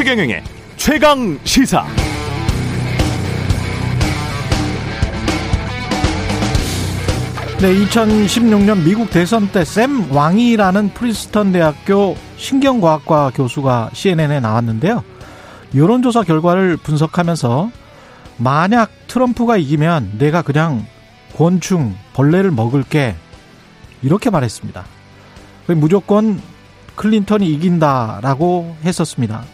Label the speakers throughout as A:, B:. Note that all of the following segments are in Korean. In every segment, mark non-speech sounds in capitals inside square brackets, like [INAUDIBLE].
A: 최경영의 최강 시사.
B: 네, 2016년 미국 대선 때 샘 왕이라는 프린스턴 대학교 신경과학과 교수가 CNN에 나왔는데요. 여론조사 결과를 분석하면서 만약 트럼프가 이기면 내가 그냥 곤충, 벌레를 먹을게. 이렇게 말했습니다. 무조건 클린턴이 이긴다라고 했었습니다.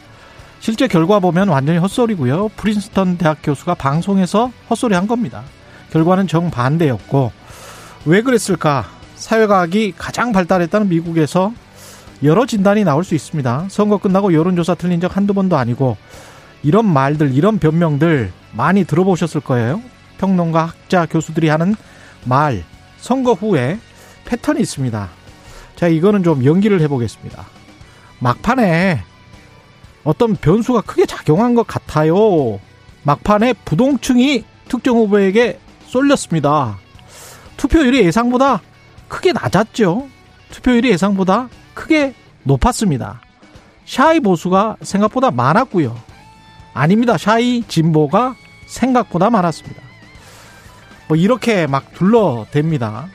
B: 실제 결과 보면 완전히 헛소리고요. 프린스턴 대학 교수가 방송에서 헛소리 한 겁니다. 결과는 정반대였고 왜 그랬을까? 사회과학이 가장 발달했다는 미국에서 여러 진단이 나올 수 있습니다. 선거 끝나고 여론조사 틀린 적 한두 번도 아니고 이런 말들, 이런 변명들 많이 들어보셨을 거예요. 평론가, 학자, 교수들이 하는 말, 선거 후에 패턴이 있습니다. 자, 이거는 좀 연기를 해보겠습니다. 막판에 어떤 변수가 크게 작용한 것 같아요. 막판에 부동층이 특정 후보에게 쏠렸습니다. 투표율이 예상보다 크게 낮았죠. 투표율이 예상보다 크게 높았습니다. 샤이 보수가 생각보다 많았고요. 아닙니다. 샤이 진보가 생각보다 많았습니다. 뭐 이렇게 막 둘러댑니다.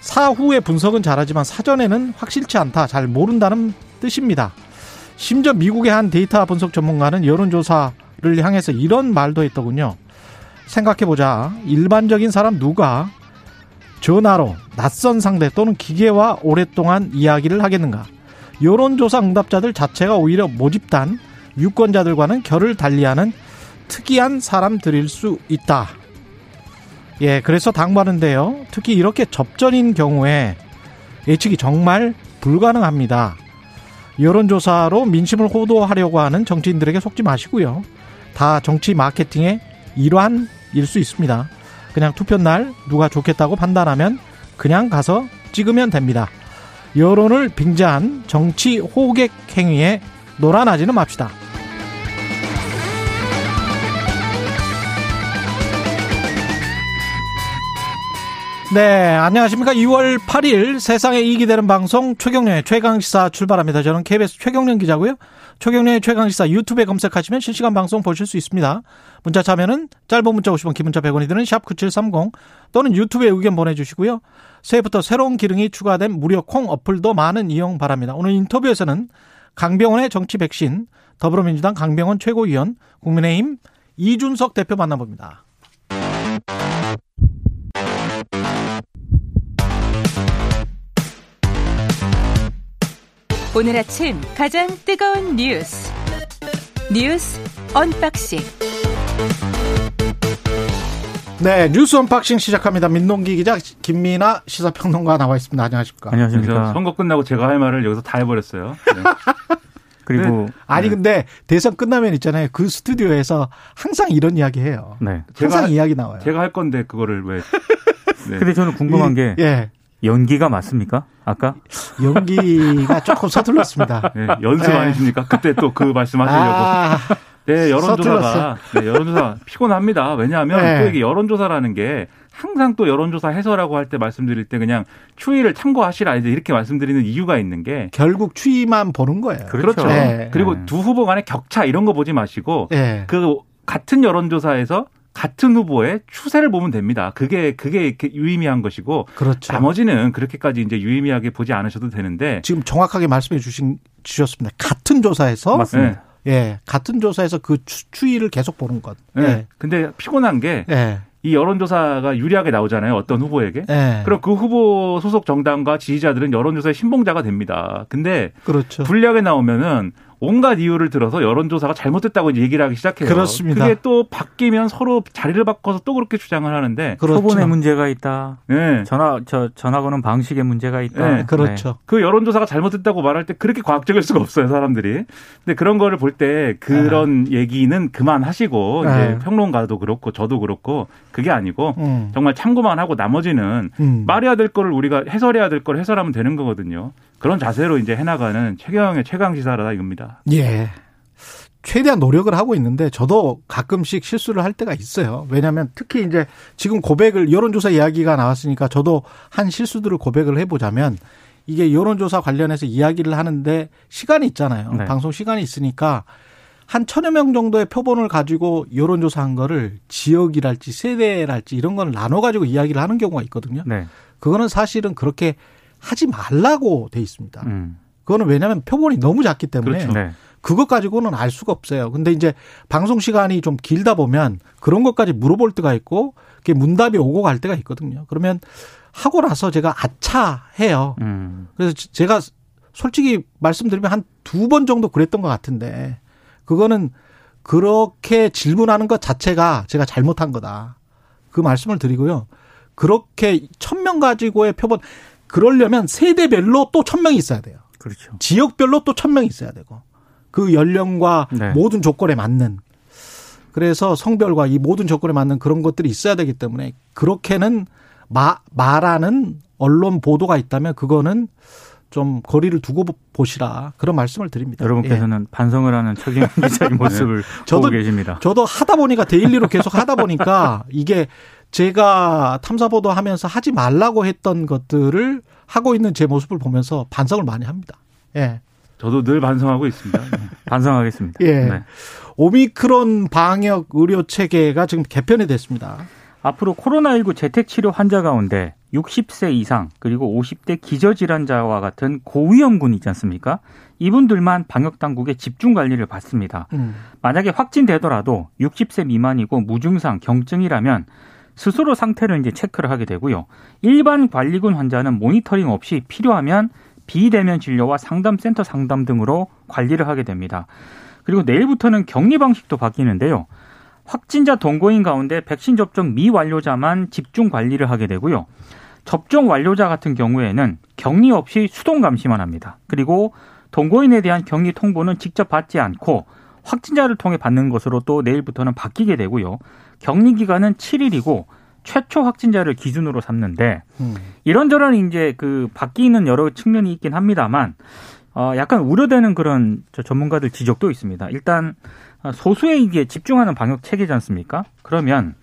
B: 사후의 분석은 잘하지만 사전에는 확실치 않다, 잘 모른다는 뜻입니다. 심지어 미국의 한 데이터 분석 전문가는 여론조사를 향해서 이런 말도 했더군요. 생각해보자. 일반적인 사람 누가 전화로 낯선 상대 또는 기계와 오랫동안 이야기를 하겠는가? 여론조사 응답자들 자체가 오히려 모집단 유권자들과는 결을 달리하는 특이한 사람들일 수 있다. 예, 그래서 당부하는데요. 특히 이렇게 접전인 경우에 예측이 정말 불가능합니다. 여론조사로 민심을 호도하려고 하는 정치인들에게 속지 마시고요. 다 정치 마케팅의 일환일 수 있습니다. 그냥 투표 날 누가 좋겠다고 판단하면 그냥 가서 찍으면 됩니다. 여론을 빙자한 정치 호객 행위에 놀아나지는 맙시다. 네, 안녕하십니까. 2월 8일 세상에 이익이 되는 방송 최경련의 최강시사 출발합니다. 저는 KBS 최경련 기자고요. 최경련의 최강시사 유튜브에 검색하시면 실시간 방송 보실 수 있습니다. 문자 참여는 짧은 문자 50원, 기문자 100원이 드는 샵9730 또는 유튜브에 의견 보내주시고요. 새해부터 새로운 기능이 추가된 무료 콩 어플도 많은 이용 바랍니다. 오늘 인터뷰에서는 강병원의 정치 백신, 더불어민주당 강병원 최고위원, 국민의힘 이준석 대표 만나봅니다.
C: 오늘 아침 가장 뜨거운 뉴스 뉴스 언박싱
B: 네 뉴스 언박싱 시작합니다. 민동기 기자 김민아 시사평론가 나와 있습니다. 안녕하십니까?
D: 안녕하십니까? 선거 끝나고 제가 할 말을 여기서 다 해버렸어요. 네. [LAUGHS]
B: 그리고 네. 아니 네. 근데 대선 끝나면 있잖아요. 그 스튜디오에서 항상 이런 이야기 해요. 네. 항상 제가, 이야기 나와요.
D: 제가 할 건데 그거를 왜? [LAUGHS]
E: 네. 근데 저는 궁금한 게 예. 연기가 맞습니까? 아까?
B: 연기가 조금 서툴렀습니다. [LAUGHS]
D: 네, 연습 네. 아니십니까? 그때 또 그 말씀하시려고. 아, 네, 여론조사가 네, 여론조사 피곤합니다. 왜냐하면 네. 또 이게 여론조사라는 게 항상 또 여론조사 해설하고 할 때 말씀드릴 때 그냥 추이를 참고하시라 이렇게 말씀드리는 이유가 있는 게
B: 결국 추이만 보는 거예요.
D: 그렇죠. 그렇죠. 네. 그리고 두 후보 간의 격차 이런 거 보지 마시고 네. 그 같은 여론조사에서 같은 후보의 추세를 보면 됩니다. 그게 그게 유의미한 것이고 그렇죠. 나머지는 그렇게까지 이제 유의미하게 보지 않으셔도 되는데
B: 지금 정확하게 말씀해 주신 주셨습니다. 같은 조사에서
E: 맞습니다.
B: 네. 예, 같은 조사에서 그 추, 이를 계속 보는 것.
D: 네. 예. 근데 피곤한 게 예. 이 여론조사가 유리하게 나오잖아요. 어떤 후보에게. 네. 그럼 그 후보 소속 정당과 지지자들은 여론조사의 신봉자가 됩니다. 근데 그렇죠. 불리하게 나오면은 온갖 이유를 들어서 여론조사가 잘못됐다고 얘기를 하기 시작해요.
B: 그렇습니다.
D: 그게 또 바뀌면 서로 자리를 바꿔서 또 그렇게 주장을 하는데
E: 그렇죠. 표본에 문제가 있다. 네. 전화 저 전화 거는 방식에 문제가 있다.
B: 네. 그렇죠. 네.
D: 그 여론조사가 잘못됐다고 말할 때 그렇게 과학적일 수가 없어요, 사람들이. 근데 그런 거를 볼 때 그런 네. 얘기는 그만하시고 이제 네. 평론가도 그렇고 저도 그렇고 그게 아니고 음. 정말 참고만 하고 나머지는 음. 말해야 될 거를 우리가 해설해야 될 걸 해설하면 되는 거거든요. 그런 자세로 이제 해나가는 최경영의 최강 시사라 이겁니다.
B: 예. 최대한 노력을 하고 있는데 저도 가끔씩 실수를 할 때가 있어요. 왜냐하면 특히 이제 지금 고백을 여론조사 이야기가 나왔으니까 저도 한 실수들을 고백을 해보자면 이게 여론조사 관련해서 이야기를 하는데 시간이 있잖아요. 네. 방송 시간이 있으니까 한 천여 명 정도의 표본을 가지고 여론조사한 거를 지역이랄지 세대랄지 이런 걸 나눠 가지고 이야기를 하는 경우가 있거든요. 네. 그거는 사실은 그렇게 하지 말라고 돼 있습니다. 음. 그거는 왜냐하면 표본이 너무 작기 때문에 그렇죠. 네. 그것 가지고는 알 수가 없어요. 근데 이제 방송 시간이 좀 길다 보면 그런 것까지 물어볼 때가 있고 그게 문답이 오고 갈 때가 있거든요. 그러면 하고 나서 제가 아차 해요. 음. 그래서 제가 솔직히 말씀드리면 한 두 번 정도 그랬던 것 같은데 그거는 그렇게 질문하는 것 자체가 제가 잘못한 거다. 그 말씀을 드리고요. 그렇게 천 명 가지고의 표본 그러려면 세대별로 또 천 명이 있어야 돼요.
E: 그렇죠.
B: 지역별로 또 천 명이 있어야 되고 그 연령과 네. 모든 조건에 맞는 그래서 성별과 이 모든 조건에 맞는 그런 것들이 있어야 되기 때문에 그렇게는 마, 말하는 언론 보도가 있다면 그거는 좀 거리를 두고 보시라 그런 말씀을 드립니다.
E: 여러분께서는 예. 반성을 하는 최경영 기자의 [LAUGHS] 모습을 네. 저도, 보고 계십니다.
B: 저도 하다 보니까 daily로 계속 하다 보니까 이게 제가 탐사 보도 하면서 하지 말라고 했던 것들을 하고 있는 제 모습을 보면서 반성을 많이 합니다. 예.
D: 저도 늘 반성하고 있습니다. [LAUGHS]
E: 반성하겠습니다.
B: 예. 네. 오미크론 방역 의료 체계가 지금 개편이 됐습니다.
E: 앞으로 코로나19 재택치료 환자 가운데 60세 이상 그리고 50대 기저질환자와 같은 고위험군 있지 않습니까? 이분들만 방역당국의 집중 관리를 받습니다. 음. 만약에 확진되더라도 60세 미만이고 무증상 경증이라면 스스로 상태를 이제 체크를 하게 되고요. 일반 관리군 환자는 모니터링 없이 필요하면 비대면 진료와 상담센터 상담 등으로 관리를 하게 됩니다. 그리고 내일부터는 격리 방식도 바뀌는데요. 확진자 동거인 가운데 백신 접종 미완료자만 집중 관리를 하게 되고요. 접종 완료자 같은 경우에는 격리 없이 수동 감시만 합니다. 그리고 동거인에 대한 격리 통보는 직접 받지 않고 확진자를 통해 받는 것으로 또 내일부터는 바뀌게 되고요. 격리 기간은 7일이고 최초 확진자를 기준으로 삼는데 음. 이런저런 이제 그 바뀌는 여러 측면이 있긴 합니다만 어 약간 우려되는 그런 전문가들 지적도 있습니다. 일단 소수에 이게 집중하는 방역 체계지 않습니까? 그러면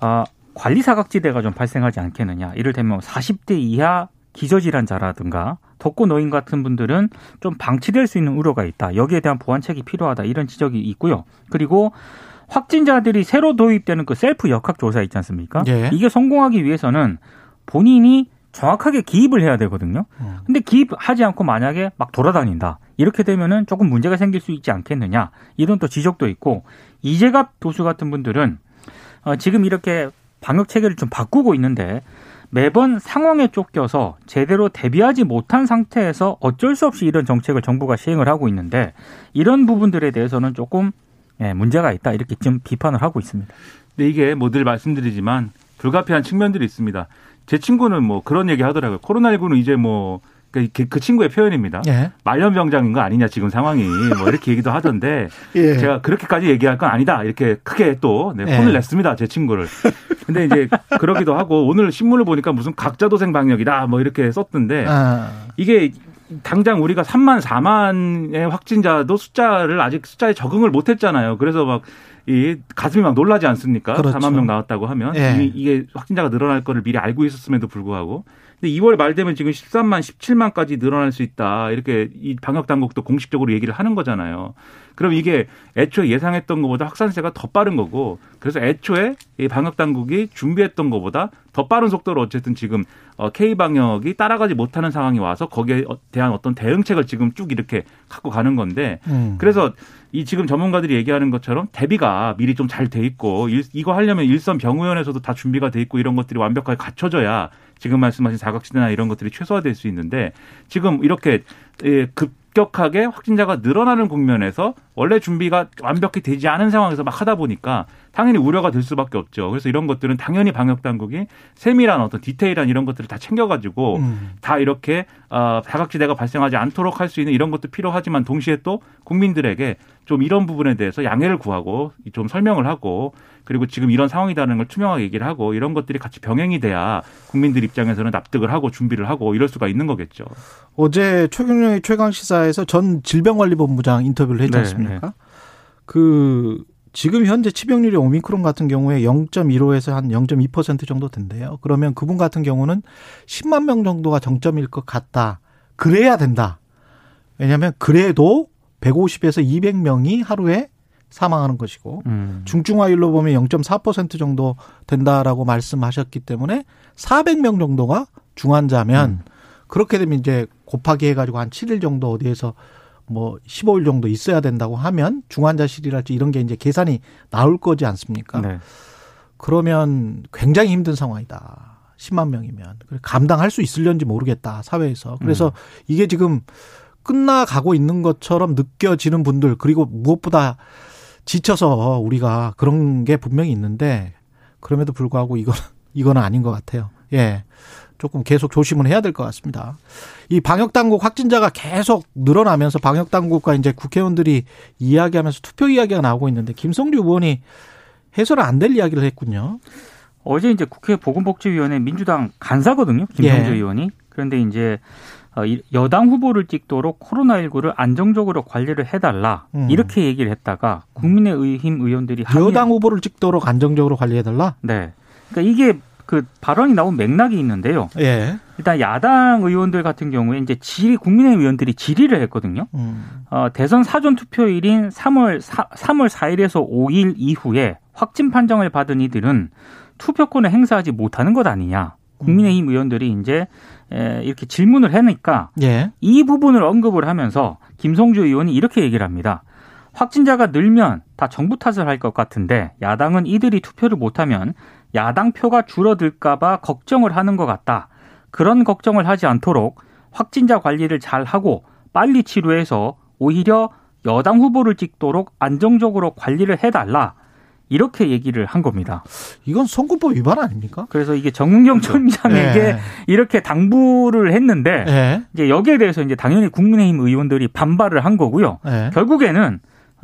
E: 어, 관리 사각지대가 좀 발생하지 않겠느냐. 이를테면 40대 이하 기저질환자라든가 덕고 노인 같은 분들은 좀 방치될 수 있는 우려가 있다. 여기에 대한 보완책이 필요하다. 이런 지적이 있고요. 그리고 확진자들이 새로 도입되는 그 셀프 역학 조사 있지 않습니까? 예. 이게 성공하기 위해서는 본인이 정확하게 기입을 해야 되거든요. 음. 근데 기입하지 않고 만약에 막 돌아다닌다. 이렇게 되면은 조금 문제가 생길 수 있지 않겠느냐. 이런 또 지적도 있고 이재갑 교수 같은 분들은 어, 지금 이렇게 방역 체계를 좀 바꾸고 있는데 매번 상황에 쫓겨서 제대로 대비하지 못한 상태에서 어쩔 수 없이 이런 정책을 정부가 시행을 하고 있는데 이런 부분들에 대해서는 조금 예, 문제가 있다 이렇게 좀 비판을 하고 있습니다.
D: 근데 이게 뭐 늘 말씀드리지만 불가피한 측면들이 있습니다. 제 친구는 뭐 그런 얘기 하더라고요. 코로나19는 이제 뭐, 그, 그, 그 친구의 표현입니다. 예. 말년병장인 거 아니냐, 지금 상황이. 뭐 이렇게 얘기도 하던데. [LAUGHS] 예. 제가 그렇게까지 얘기할 건 아니다. 이렇게 크게 또, 네, 혼을 예. 냈습니다. 제 친구를. 근데 이제 그러기도 하고 오늘 신문을 보니까 무슨 각자 도생 방역이다. 뭐 이렇게 썼던데. 아. 이게 당장 우리가 3만 4만의 확진자도 숫자를 아직 숫자에 적응을 못 했잖아요. 그래서 막 이 가슴이 막 놀라지 않습니까? 그렇죠. 4만 명 나왔다고 하면 예. 이미 이게 확진자가 늘어날 거를 미리 알고 있었음에도 불구하고 근데 2월 말 되면 지금 13만, 17만까지 늘어날 수 있다. 이렇게 이 방역 당국도 공식적으로 얘기를 하는 거잖아요. 그럼 이게 애초에 예상했던 것보다 확산세가 더 빠른 거고 그래서 애초에 이 방역 당국이 준비했던 것보다 더 빠른 속도로 어쨌든 지금 어, K 방역이 따라가지 못하는 상황이 와서 거기에 대한 어떤 대응책을 지금 쭉 이렇게 갖고 가는 건데 음. 그래서 이 지금 전문가들이 얘기하는 것처럼 대비가 미리 좀 잘 돼 있고 이거 하려면 일선 병의원에서도 다 준비가 돼 있고 이런 것들이 완벽하게 갖춰져야 지금 말씀하신 사각지대나 이런 것들이 최소화될 수 있는데 지금 이렇게 예, 급격하게 확진자가 늘어나는 국면에서 원래 준비가 완벽히 되지 않은 상황에서 막 하다 보니까 당연히 우려가 될 수밖에 없죠. 그래서 이런 것들은 당연히 방역 당국이 세밀한 어떤 디테일한 이런 것들을 다 챙겨가지고 음. 다 이렇게 어, 사각지대가 발생하지 않도록 할 수 있는 이런 것도 필요하지만 동시에 또 국민들에게 좀 이런 부분에 대해서 양해를 구하고 좀 설명을 하고 그리고 지금 이런 상황이라는 걸 투명하게 얘기를 하고 이런 것들이 같이 병행이 돼야 국민들 입장에서는 납득을 하고 준비를 하고 이럴 수가 있는 거겠죠.
B: 어제 최경영의 최강 시사에서 전 질병관리본부장 인터뷰를 했지 네, 않습니까? 네, 네. 그 지금 현재 치병률이 오미크론 같은 경우에 0.15에서 한 0.2% 정도 된대요. 그러면 그분 같은 경우는 10만 명 정도가 정점일 것 같다. 그래야 된다. 왜냐하면 그래도 150에서 200명이 하루에 사망하는 것이고 음. 중증화율로 보면 0.4% 정도 된다라고 말씀하셨기 때문에 400명 정도가 중환자면 음. 그렇게 되면 이제 곱하기 해가지고 한 7일 정도 어디에서 뭐 15일 정도 있어야 된다고 하면 중환자실이랄지 이런 게 이제 계산이 나올 거지 않습니까? 네. 그러면 굉장히 힘든 상황이다. 10만 명이면 감당할 수 있을런지 모르겠다 사회에서. 그래서 음. 이게 지금 끝나가고 있는 것처럼 느껴지는 분들 그리고 무엇보다 지쳐서 우리가 그런 게 분명히 있는데 그럼에도 불구하고 이건 [LAUGHS] 이거는 아닌 것 같아요. 예. 조금 계속 조심을 해야 될 것 같습니다. 이 방역 당국 확진자가 계속 늘어나면서 방역 당국과 이제 국회의원들이 이야기하면서 투표 이야기가 나오고 있는데 김성주 의원이 해서는 안 될 이야기를 했군요.
E: 어제 이제 국회 보건복지위원회 민주당 간사거든요. 김성주 예. 의원이. 그런데 이제 어, 여당 후보를 찍도록 코로나19를 안정적으로 관리를 해달라 음. 이렇게 얘기를 했다가 국민의힘 의원들이
B: 여당 후보를 찍도록 안정적으로 관리해달라.
E: 네. 그러니까 이게 그 발언이 나온 맥락이 있는데요. 예. 일단 야당 의원들 같은 경우에 이제 질의 국민의힘 의원들이 질의를 했거든요. 음. 어, 대선 사전 투표일인 3월 4, 3월 4일에서 5일 이후에 확진 판정을 받은 이들은 투표권을 행사하지 못하는 것 아니냐. 국민의힘 의원들이 이제 이렇게 질문을 하니까 예. 이 부분을 언급을 하면서 김성주 의원이 이렇게 얘기를 합니다. 확진자가 늘면 다 정부 탓을 할 것 같은데 야당은 이들이 투표를 못하면 야당 표가 줄어들까봐 걱정을 하는 것 같다. 그런 걱정을 하지 않도록 확진자 관리를 잘 하고 빨리 치료해서 오히려 여당 후보를 찍도록 안정적으로 관리를 해달라. 이렇게 얘기를 한 겁니다.
B: 이건 선거법 위반 아닙니까?
E: 그래서 이게 정은경 그렇죠. 총장에게 네. 이렇게 당부를 했는데 네. 이제 여기에 대해서 이제 당연히 국민의힘 의원들이 반발을 한 거고요. 네. 결국에는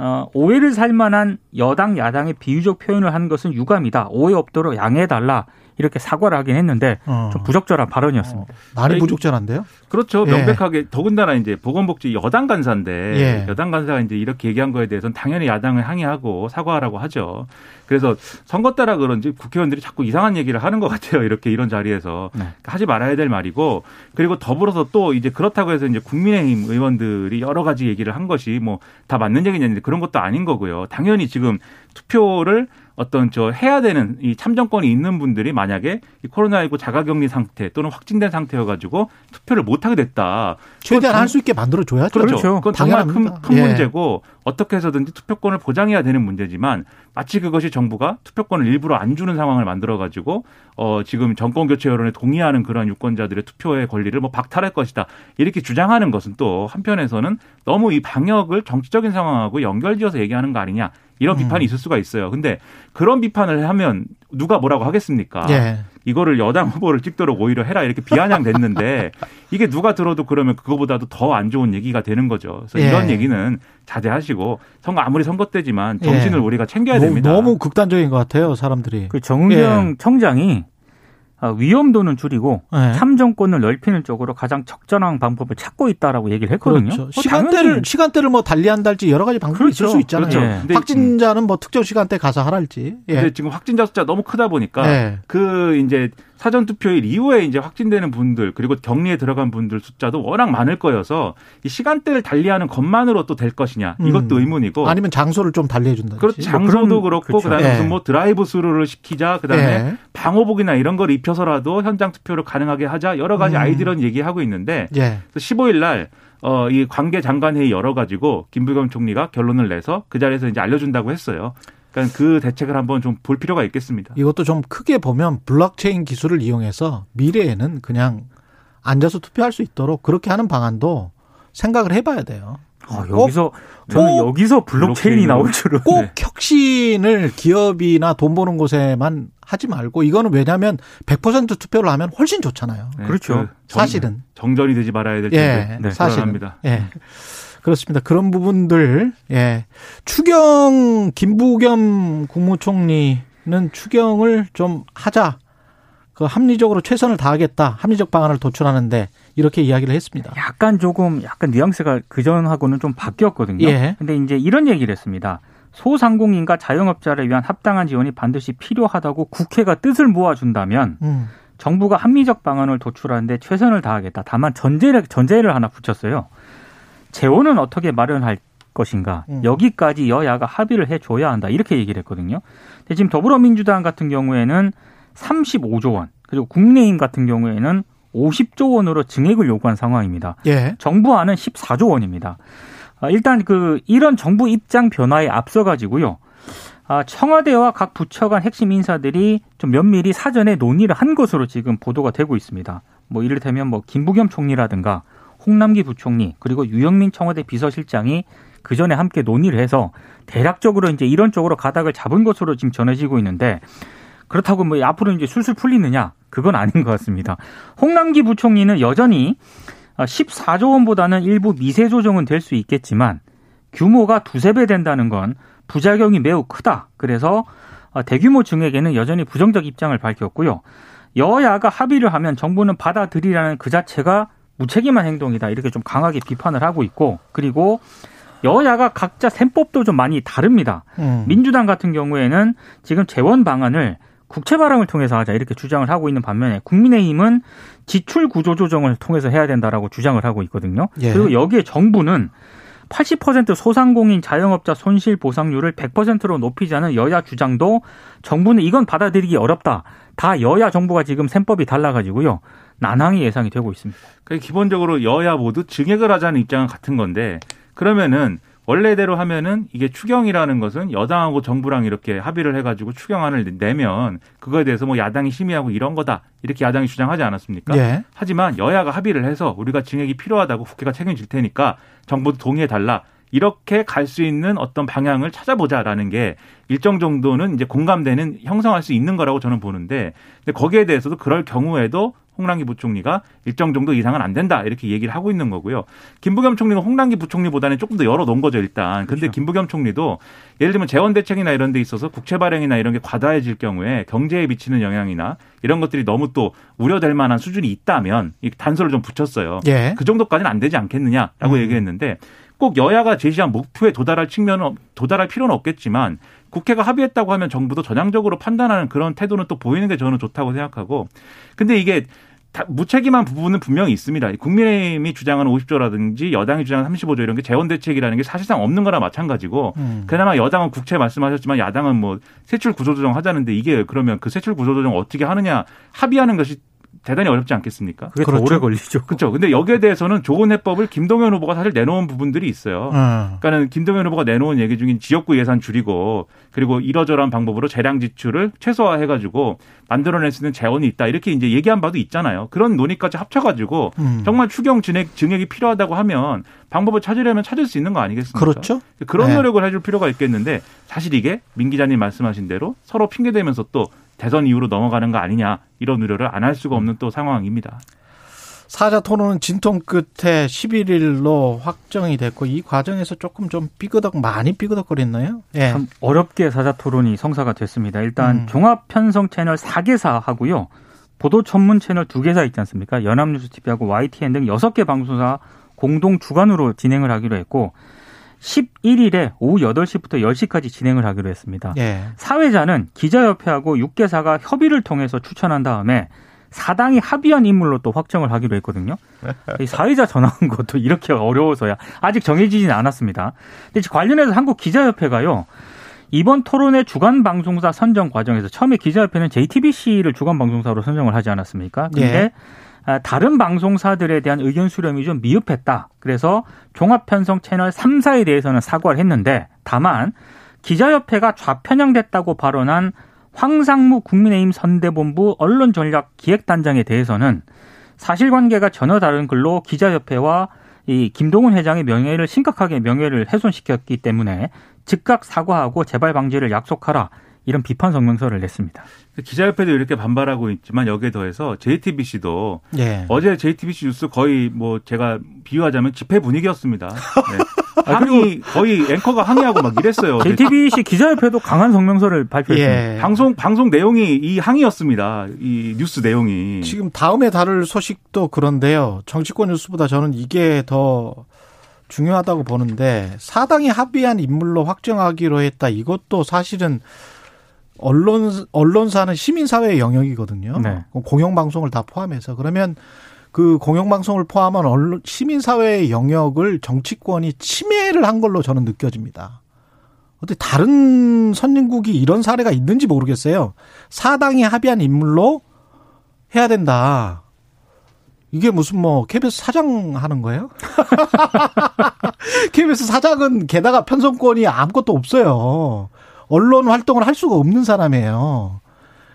E: 어, 오해를 살 만한 여당 야당의 비유적 표현을 한 것은 유감이다. 오해 없도록 양해해 달라. 이렇게 사과를 하긴 했는데 어. 좀 부적절한 발언이었습니다.
B: 어. 많이 부적절한데요?
D: 그렇죠. 예. 명백하게 예. 더군다나 이제 보건복지 여당 간사인데 예. 여당 간사가 이제 이렇게 얘기한 거에 대해서는 당연히 야당을 항의하고 사과하라고 하죠. 그래서 선거 따라 그런지 국회의원들이 자꾸 이상한 얘기를 하는 것 같아요. 이렇게 이런 자리에서 네. 하지 말아야 될 말이고 그리고 더불어서 또 이제 그렇다고 해서 이제 국민의힘 의원들이 여러 가지 얘기를 한 것이 뭐 다 맞는 얘기냐 그런 것도 아닌 거고요. 당연히 지금 투표를 어떤 저 해야 되는 이 참정권이 있는 분들이 만약에 이 코로나19 자가격리 상태 또는 확진된 상태여 가지고 투표를 못 하게 됐다.
B: 최대한 할 수 있게 만들어 줘야죠.
D: 그렇죠. 그렇죠. 그건 정말 큰, 큰 예. 문제고 어떻게 해서든지 투표권을 보장해야 되는 문제지만 마치 그것이 정부가 투표권을 일부러 안 주는 상황을 만들어 가지고 어 지금 정권 교체 여론에 동의하는 그런 유권자들의 투표의 권리를 뭐 박탈할 것이다. 이렇게 주장하는 것은 또 한편에서는 너무 이 방역을 정치적인 상황하고 연결지어서 얘기하는 거 아니냐. 이런 비판이 음. 있을 수가 있어요. 근데 그런 비판을 하면 누가 뭐라고 하겠습니까? 예. 이거를 여당 후보를 찍도록 오히려 해라 이렇게 비아냥됐는데 [LAUGHS] 이게 누가 들어도 그러면 그거보다도 더 안 좋은 얘기가 되는 거죠. 그래서 예. 이런 얘기는 자제하시고 선거 아무리 선거 때지만 정신을 예. 우리가 챙겨야 됩니다.
B: 너무 극단적인 것 같아요, 사람들이.
E: 그 정은경 예. 청장이 어, 위험도는 줄이고 네. 참정권을 넓히는 쪽으로 가장 적절한 방법을 찾고 있다라고 얘기를 했거든요. 그렇죠.
B: 뭐 시간대를 당연히. 시간대를 뭐 달리한달지 여러 가지 방법이 그렇죠. 있을 수 있잖아요. 그렇죠. 예. 확진자는 뭐 특정 시간대 가서 하랄지.
D: 예. 근데 지금 확진자 숫자 너무 크다 보니까 예. 그 이제 사전 투표일 이후에 이제 확진되는 분들 그리고 격리에 들어간 분들 숫자도 워낙 많을 거여서 이 시간대를 달리하는 것만으로 또 될 것이냐 이것도 음. 의문이고
B: 아니면 장소를 좀 달리해 준다.
D: 그렇죠. 장소도 뭐 그렇고 그렇죠. 그다음에 예. 무슨 뭐 드라이브 스루를 시키자 그다음에 예. 방호복이나 이런 걸 입혀서라도 현장 투표를 가능하게 하자 여러 가지 음. 아이디어는 얘기하고 있는데 예. 15일 날 어, 이 관계 장관 회의 열어 가지고 김부겸 총리가 결론을 내서 그 자리에서 이제 알려준다고 했어요. 그러니까 그 대책을 한번 좀 볼 필요가 있겠습니다.
B: 이것도 좀 크게 보면 블록체인 기술을 이용해서 미래에는 그냥 앉아서 투표할 수 있도록 그렇게 하는 방안도 생각을 해봐야 돼요.
E: 아, 여기서 저는 여기서 블록체인이 나올 줄은
B: 꼭 네. 혁신을 기업이나 돈 버는 곳에만 하지 말고 이거는 왜냐하면 100% 투표를 하면 훨씬 좋잖아요.
E: 네, 그렇죠. 그
B: 사실은
D: 정전이 되지 말아야 될 텐데.
B: 예, 네, 사실입니다. 예. 그렇습니다. 그런 부분들, 예. 추경, 김부겸 국무총리는 추경을 좀 하자. 그 합리적으로 최선을 다하겠다. 합리적 방안을 도출하는데 이렇게 이야기를 했습니다.
E: 약간 조금 약간 뉘앙스가 그전하고는 좀 바뀌었거든요. 예. 근데 이제 이런 얘기를 했습니다. 소상공인과 자영업자를 위한 합당한 지원이 반드시 필요하다고 국회가 뜻을 모아준다면 음. 정부가 합리적 방안을 도출하는데 최선을 다하겠다. 다만 전제를 전제를 하나 붙였어요. 재원은 어떻게 마련할 것인가 음. 여기까지 여야가 합의를 해줘야 한다 이렇게 얘기를 했거든요. 근데 지금 더불어민주당 같은 경우에는 35조 원 그리고 국민의힘 같은 경우에는 50조 원으로 증액을 요구한 상황입니다. 예. 정부안은 14조 원입니다. 아, 일단 그 이런 정부 입장 변화에 앞서 가지고요. 아, 청와대와 각 부처 간 핵심 인사들이 좀 면밀히 사전에 논의를 한 것으로 지금 보도가 되고 있습니다. 뭐 이를테면 뭐 김부겸 총리라든가 홍남기 부총리 그리고 유영민 청와대 비서실장이 그 전에 함께 논의를 해서 대략적으로 이제 이런 쪽으로 가닥을 잡은 것으로 지금 전해지고 있는데 그렇다고 뭐 앞으로 이제 술술 풀리느냐 그건 아닌 것 같습니다. 홍남기 부총리는 여전히 14조 원보다는 일부 미세 조정은 될 수 있겠지만 규모가 두세 배 된다는 건 부작용이 매우 크다. 그래서 대규모 증액에는 여전히 부정적 입장을 밝혔고요. 여야가 합의를 하면 정부는 받아들이라는 그 자체가 무책임한 행동이다. 이렇게 좀 강하게 비판을 하고 있고 그리고 여야가 각자 셈법도 좀 많이 다릅니다. 음. 민주당 같은 경우에는 지금 재원 방안을 국채 발행을 통해서 하자 이렇게 주장을 하고 있는 반면에 국민의힘은 지출 구조 조정을 통해서 해야 된다라고 주장을 하고 있거든요. 예. 그리고 여기에 정부는 80% 소상공인 자영업자 손실 보상률을 100%로 높이자는 여야 주장도 정부는 이건 받아들이기 어렵다. 다 여야 정부가 지금 셈법이 달라가지고요. 난항이 예상이 되고 있습니다.
D: 그러니까 기본적으로 여야 모두 증액을 하자는 입장은 같은 건데 그러면은 원래대로 하면은 이게 추경이라는 것은 여당하고 정부랑 이렇게 합의를 해가지고 추경안을 내면 그거에 대해서 뭐 야당이 심의하고 이런 거다 이렇게 야당이 주장하지 않았습니까? 예. 하지만 여야가 합의를 해서 우리가 증액이 필요하다고 국회가 책임질 테니까 정부도 동의해 달라. 이렇게 갈 수 있는 어떤 방향을 찾아보자라는 게 일정 정도는 이제 공감되는 형성할 수 있는 거라고 저는 보는데 근데 거기에 대해서도 그럴 경우에도 홍남기 부총리가 일정 정도 이상은 안 된다 이렇게 얘기를 하고 있는 거고요. 김부겸 총리는 홍남기 부총리보다는 조금 더 열어놓은 거죠 일단. 근데 그렇죠. 김부겸 총리도 예를 들면 재원 대책이나 이런 데 있어서 국채 발행이나 이런 게 과다해질 경우에 경제에 미치는 영향이나 이런 것들이 너무 또 우려될 만한 수준이 있다면 이 단서를 좀 붙였어요. 예. 그 정도까지는 안 되지 않겠느냐라고 음. 얘기했는데 꼭 여야가 제시한 목표에 도달할 측면은 도달할 필요는 없겠지만 국회가 합의했다고 하면 정부도 전향적으로 판단하는 그런 태도는 또 보이는 게 저는 좋다고 생각하고 근데 이게 다 무책임한 부분은 분명히 있습니다. 국민의힘이 주장하는 50조라든지 여당이 주장하는 35조 이런 게 재원 대책이라는 게 사실상 없는 거나 마찬가지고 음. 그나마 여당은 국채 말씀하셨지만 야당은 뭐 세출 구조조정 하자는데 이게 그러면 그 세출 구조조정 어떻게 하느냐 합의하는 것이 대단히 어렵지 않겠습니까?
E: 그게 그렇죠. 더 오래 걸리죠.
D: 그렇죠. 근데 여기에 대해서는 좋은 해법을 김동연 후보가 사실 내놓은 부분들이 있어요. 음. 그러니까는 김동연 후보가 내놓은 얘기 중인 지역구 예산 줄이고 그리고 이러저러한 방법으로 재량 지출을 최소화해 가지고 만들어낼 수 있는 재원이 있다. 이렇게 이제 얘기한 바도 있잖아요. 그런 논의까지 합쳐 가지고 음. 정말 추경 증액 증액이 필요하다고 하면 방법을 찾으려면 찾을 수 있는 거 아니겠습니까?
B: 그렇죠.
D: 그런 네. 노력을 해줄 필요가 있겠는데 사실 이게 민 기자님 말씀하신 대로 서로 핑계 대면서 또 대선 이후로 넘어가는 거 아니냐 이런 우려를 안 할 수가 없는 또 상황입니다.
B: 사자 토론은 진통 끝에 11일로 확정이 됐고 이 과정에서 조금 좀 삐그덕 많이 삐그덕거렸나요?
E: 예. 참 어렵게 사자 토론이 성사가 됐습니다. 일단 음. 종합 편성 채널 4개사 하고요. 보도 전문 채널 2개사 있지 않습니까? 연합뉴스 TV하고 YTN 등 6개 방송사 공동 주관으로 진행을 하기로 했고 11일에 오후 8시부터 10시까지 진행을 하기로 했습니다. 예. 사회자는 기자협회하고 6개사가 협의를 통해서 추천한 다음에 사당이 합의한 인물로 또 확정을 하기로 했거든요. [LAUGHS] 이 사회자 전화한 것도 이렇게 어려워서야 아직 정해지지는 않았습니다. 근데 관련해서 한국 기자협회가요. 이번 토론의 주간 방송사 선정 과정에서 처음에 기자협회는 JTBC를 주간 방송사로 선정을 하지 않았습니까? 근데 예. 아, 다른 방송사들에 대한 의견 수렴이 좀 미흡했다. 그래서 종합편성 채널 3사에 대해서는 사과를 했는데 다만 기자협회가 좌편향됐다고 발언한 황상무 국민의힘 선대본부 언론전략 기획단장에 대해서는 사실관계가 전혀 다른 글로 기자협회와 이 김동훈 회장의 명예를 심각하게 명예를 훼손시켰기 때문에 즉각 사과하고 재발 방지를 약속하라 이런 비판 성명서를 냈습니다.
D: 기자협회도 이렇게 반발하고 있지만 여기에 더해서 JTBC도 예. 어제 JTBC 뉴스 거의 뭐 제가 비유하자면 집회 분위기였습니다. [LAUGHS] 네. 아, 항의 거의 앵커가 항의하고 막 이랬어요.
E: JTBC 기자협회도 강한 성명서를 발표했습니다.
D: 예. 방송 방송 내용이 이 항의였습니다. 이 뉴스 내용이
B: 지금 다음에 다룰 소식도 그런데요. 정치권 뉴스보다 저는 이게 더 중요하다고 보는데 사당이 합의한 인물로 확정하기로 했다. 이것도 사실은 언론 언론사는 시민 사회의 영역이거든요. 네. 공영 방송을 다 포함해서 그러면 그 공영 방송을 포함한 언론 시민 사회의 영역을 정치권이 침해를 한 걸로 저는 느껴집니다. 어떻게 다른 선진국이 이런 사례가 있는지 모르겠어요. 사당이 합의한 인물로 해야 된다. 이게 무슨 뭐 KBS 사장 하는 거예요? [LAUGHS] KBS 사장은 게다가 편성권이 아무것도 없어요. 언론 활동을 할 수가 없는 사람이에요.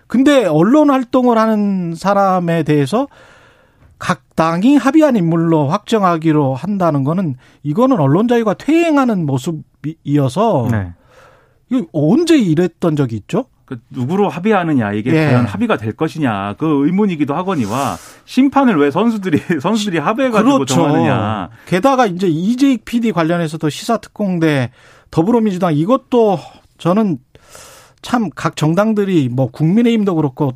B: 근데 언론 활동을 하는 사람에 대해서 각 당이 합의한 인물로 확정하기로 한다는 거는 이거는 언론 자유가 퇴행하는 모습이어서 네. 이거 언제 이랬던 적이 있죠?
D: 그 누구로 합의하느냐 이게 예. 과연 합의가 될 것이냐 그 의문이기도 하거니와 심판을 왜 선수들이 [LAUGHS] 선수들이 합의해가지고 그렇죠. 정하느냐.
B: 게다가 이제 이재익 PD 관련해서도 시사특공대 더불어민주당 이것도 저는 참 각 정당들이 뭐 국민의힘도 그렇고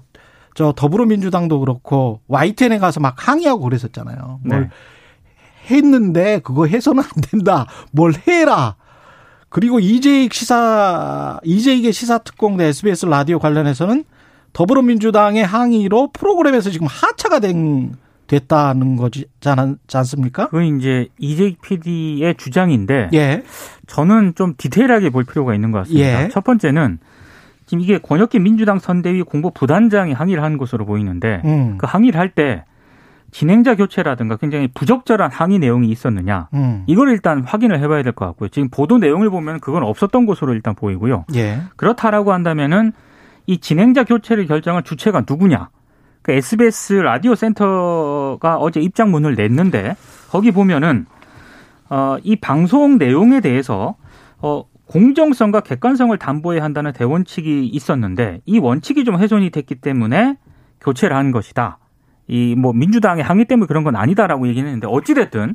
B: 저 더불어민주당도 그렇고 YTN에 가서 막 항의하고 그랬었잖아요. 뭘 네. 했는데 그거 해서는 안 된다. 뭘 해라. 그리고 이재익 시사 이재익의 시사특공대 SBS 라디오 관련해서는 더불어민주당의 항의로 프로그램에서 지금 하차가 된 됐다는 거지 않습니까?
E: 그건 이제 이재익 PD의 주장인데 예. 저는 좀 디테일하게 볼 필요가 있는 것 같습니다. 예. 첫 번째는 지금 이게 권혁기 민주당 선대위 공보 부단장이 항의를 한 것으로 보이는데 음. 그 항의를 할 때 진행자 교체라든가 굉장히 부적절한 항의 내용이 있었느냐 음. 이걸 일단 확인을 해봐야 될 것 같고요. 지금 보도 내용을 보면 그건 없었던 것으로 일단 보이고요. 예. 그렇다라고 한다면은 이 진행자 교체를 결정한 주체가 누구냐? 그 SBS 라디오 센터가 어제 입장문을 냈는데 거기 보면은 어, 이 방송 내용에 대해서 어, 공정성과 객관성을 담보해야 한다는 대원칙이 있었는데 이 원칙이 좀 훼손이 됐기 때문에 교체를 한 것이다. 이 뭐 민주당의 항의 때문에 그런 건 아니다라고 얘기는 했는데 어찌 됐든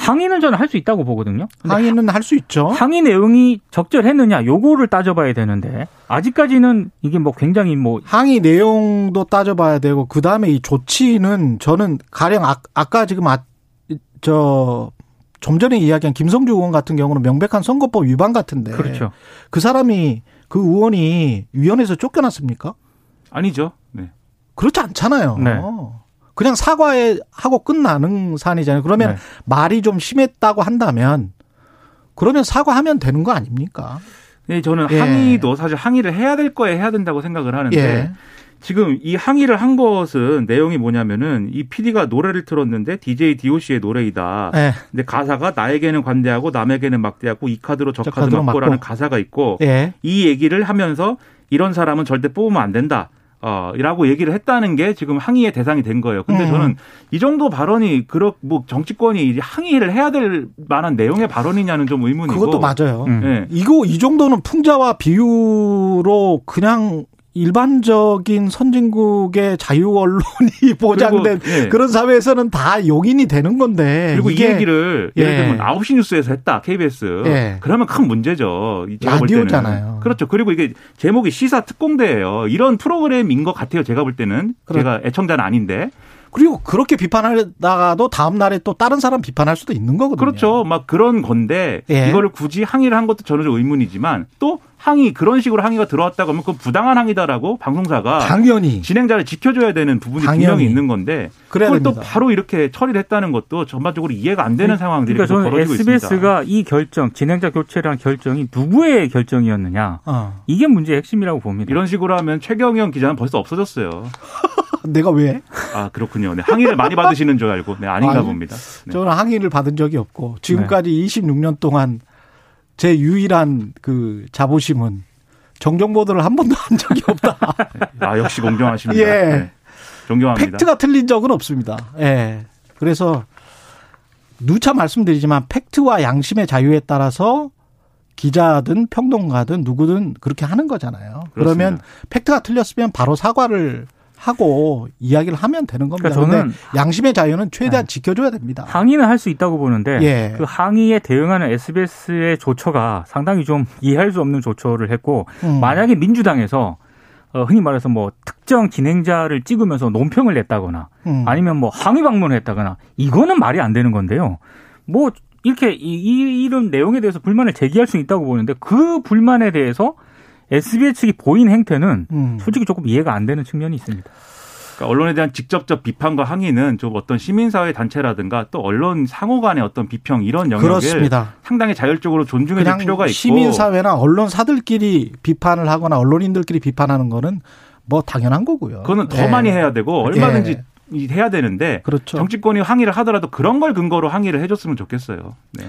E: 항의는 저는 할 수 있다고 보거든요.
B: 항의는 할 수 있죠.
E: 항의 내용이 적절했느냐 요거를 따져봐야 되는데 아직까지는 이게 뭐 굉장히 뭐
B: 항의 내용도 따져봐야 되고 그 다음에 이 조치는 저는 가령 아, 아까 지금 아, 저 좀 전에 이야기한 김성주 의원 같은 경우는 명백한 선거법 위반 같은데 그렇죠. 그 사람이 그 의원이 위원회에서 쫓겨났습니까?
D: 아니죠. 네.
B: 그렇지 않잖아요. 네. 그냥 사과에 하고 끝나는 사안이잖아요. 그러면 네. 말이 좀 심했다고 한다면 그러면 사과하면 되는 거 아닙니까?
D: 네, 저는 예. 항의도 사실 항의를 해야 될 거에 해야 된다고 생각을 하는데 예. 지금 이 항의를 한 것은 내용이 뭐냐면은 이 PD가 노래를 틀었는데 DJ DOC의 노래이다. 예. 근데 가사가 나에게는 관대하고 남에게는 막대하고 이 카드로 저, 저 카드 맞고라는 맞고. 가사가 있고 예. 이 얘기를 하면서 이런 사람은 절대 뽑으면 안 된다. 어, 이라고 얘기를 했다는 게 지금 항의의 대상이 된 거예요. 근데 음. 저는 이 정도 발언이 그렇 뭐 정치권이 항의를 해야 될 만한 내용의 발언이냐는 좀 의문이고.
B: 그것도 맞아요. 음. 네. 이거 이 정도는 풍자와 비유로 그냥 일반적인 선진국의 자유 언론이 [LAUGHS] 보장된 그리고, 예. 그런 사회에서는 다 용인이 되는 건데
D: 그리고 이 얘기를 예를 들면 예. 9시 뉴스에서 했다 KBS 예. 그러면 큰 문제죠.
B: 제가 라디오잖아요.
D: 그렇죠. 그리고 이게 제목이 시사 특공대예요. 이런 프로그램인 것 같아요. 제가 볼 때는 그렇... 제가 애청자는 아닌데
B: 그리고 그렇게 비판하다가도 다음 날에 또 다른 사람 비판할 수도 있는 거거든요.
D: 그렇죠. 막 그런 건데 예. 이거를 굳이 항의를 한 것도 저는 좀 의문이지만 또 항의 그런 식으로 항의가 들어왔다고 하면 그 부당한 항의다라고 방송사가
B: 당연히
D: 진행자를 지켜줘야 되는 부분이 당연히. 분명히 있는 건데 그걸 됩니다. 또 바로 이렇게 처리를 했다는 것도 전반적으로 이해가 안 되는 네. 상황들이 그러니까 저는 벌어지고
E: SBS가 있습니다. 이 결정 진행자 교체라는 결정이 누구의 결정이었느냐 어. 이게 문제의 핵심이라고 봅니다.
D: 이런 식으로 하면 최경영 기자는 벌써 없어졌어요. [LAUGHS]
B: 내가 왜?
D: 아 그렇군요. 네, 항의를 많이 받으시는 줄 알고 네, 아닌가 아니, 봅니다.
B: 네. 저는 항의를 받은 적이 없고 지금까지 네. 26년 동안 제 유일한 그 자부심은 정정 보도를 한 번도 한 적이 없다. [LAUGHS]
D: 아 역시 공정하십니다. 예. 네. 존경합니다.
B: 팩트가 틀린 적은 없습니다. 예. 그래서 누차 말씀드리지만 팩트와 양심의 자유에 따라서 기자든 평론가든 누구든 그렇게 하는 거잖아요. 그렇습니다. 그러면 팩트가 틀렸으면 바로 사과를 하고 이야기를 하면 되는 겁니다. 그러니까 저는 양심의 자유는 최대한 네. 지켜줘야 됩니다.
E: 항의는 할 수 있다고 보는데 예. 그 항의에 대응하는 SBS의 조처가 상당히 좀 이해할 수 없는 조처를 했고 음. 만약에 민주당에서 어, 흔히 말해서 뭐 특정 진행자를 찍으면서 논평을 냈다거나 음. 아니면 뭐 항의 방문을 했다거나 이거는 말이 안 되는 건데요. 뭐 이렇게 이, 이런 내용에 대해서 불만을 제기할 수 있다고 보는데 그 불만에 대해서 SBS 측이 보인 행태는 음. 솔직히 조금 이해가 안 되는 측면이 있습니다.
D: 그러니까 언론에 대한 직접적 비판과 항의는 좀 어떤 시민사회 단체라든가 또 언론 상호 간의 어떤 비평 이런 영역을 그렇습니다. 상당히 자율적으로 존중해 줄 필요가 있고
B: 시민사회나 언론사들끼리 비판을 하거나 언론인들끼리 비판하는 거는 뭐 당연한 거고요.
D: 그거는 더 네. 많이 해야 되고 얼마든지 네. 해야 되는데 그렇죠. 정치권이 항의를 하더라도 그런 걸 근거로 항의를 해줬으면 좋겠어요. 네.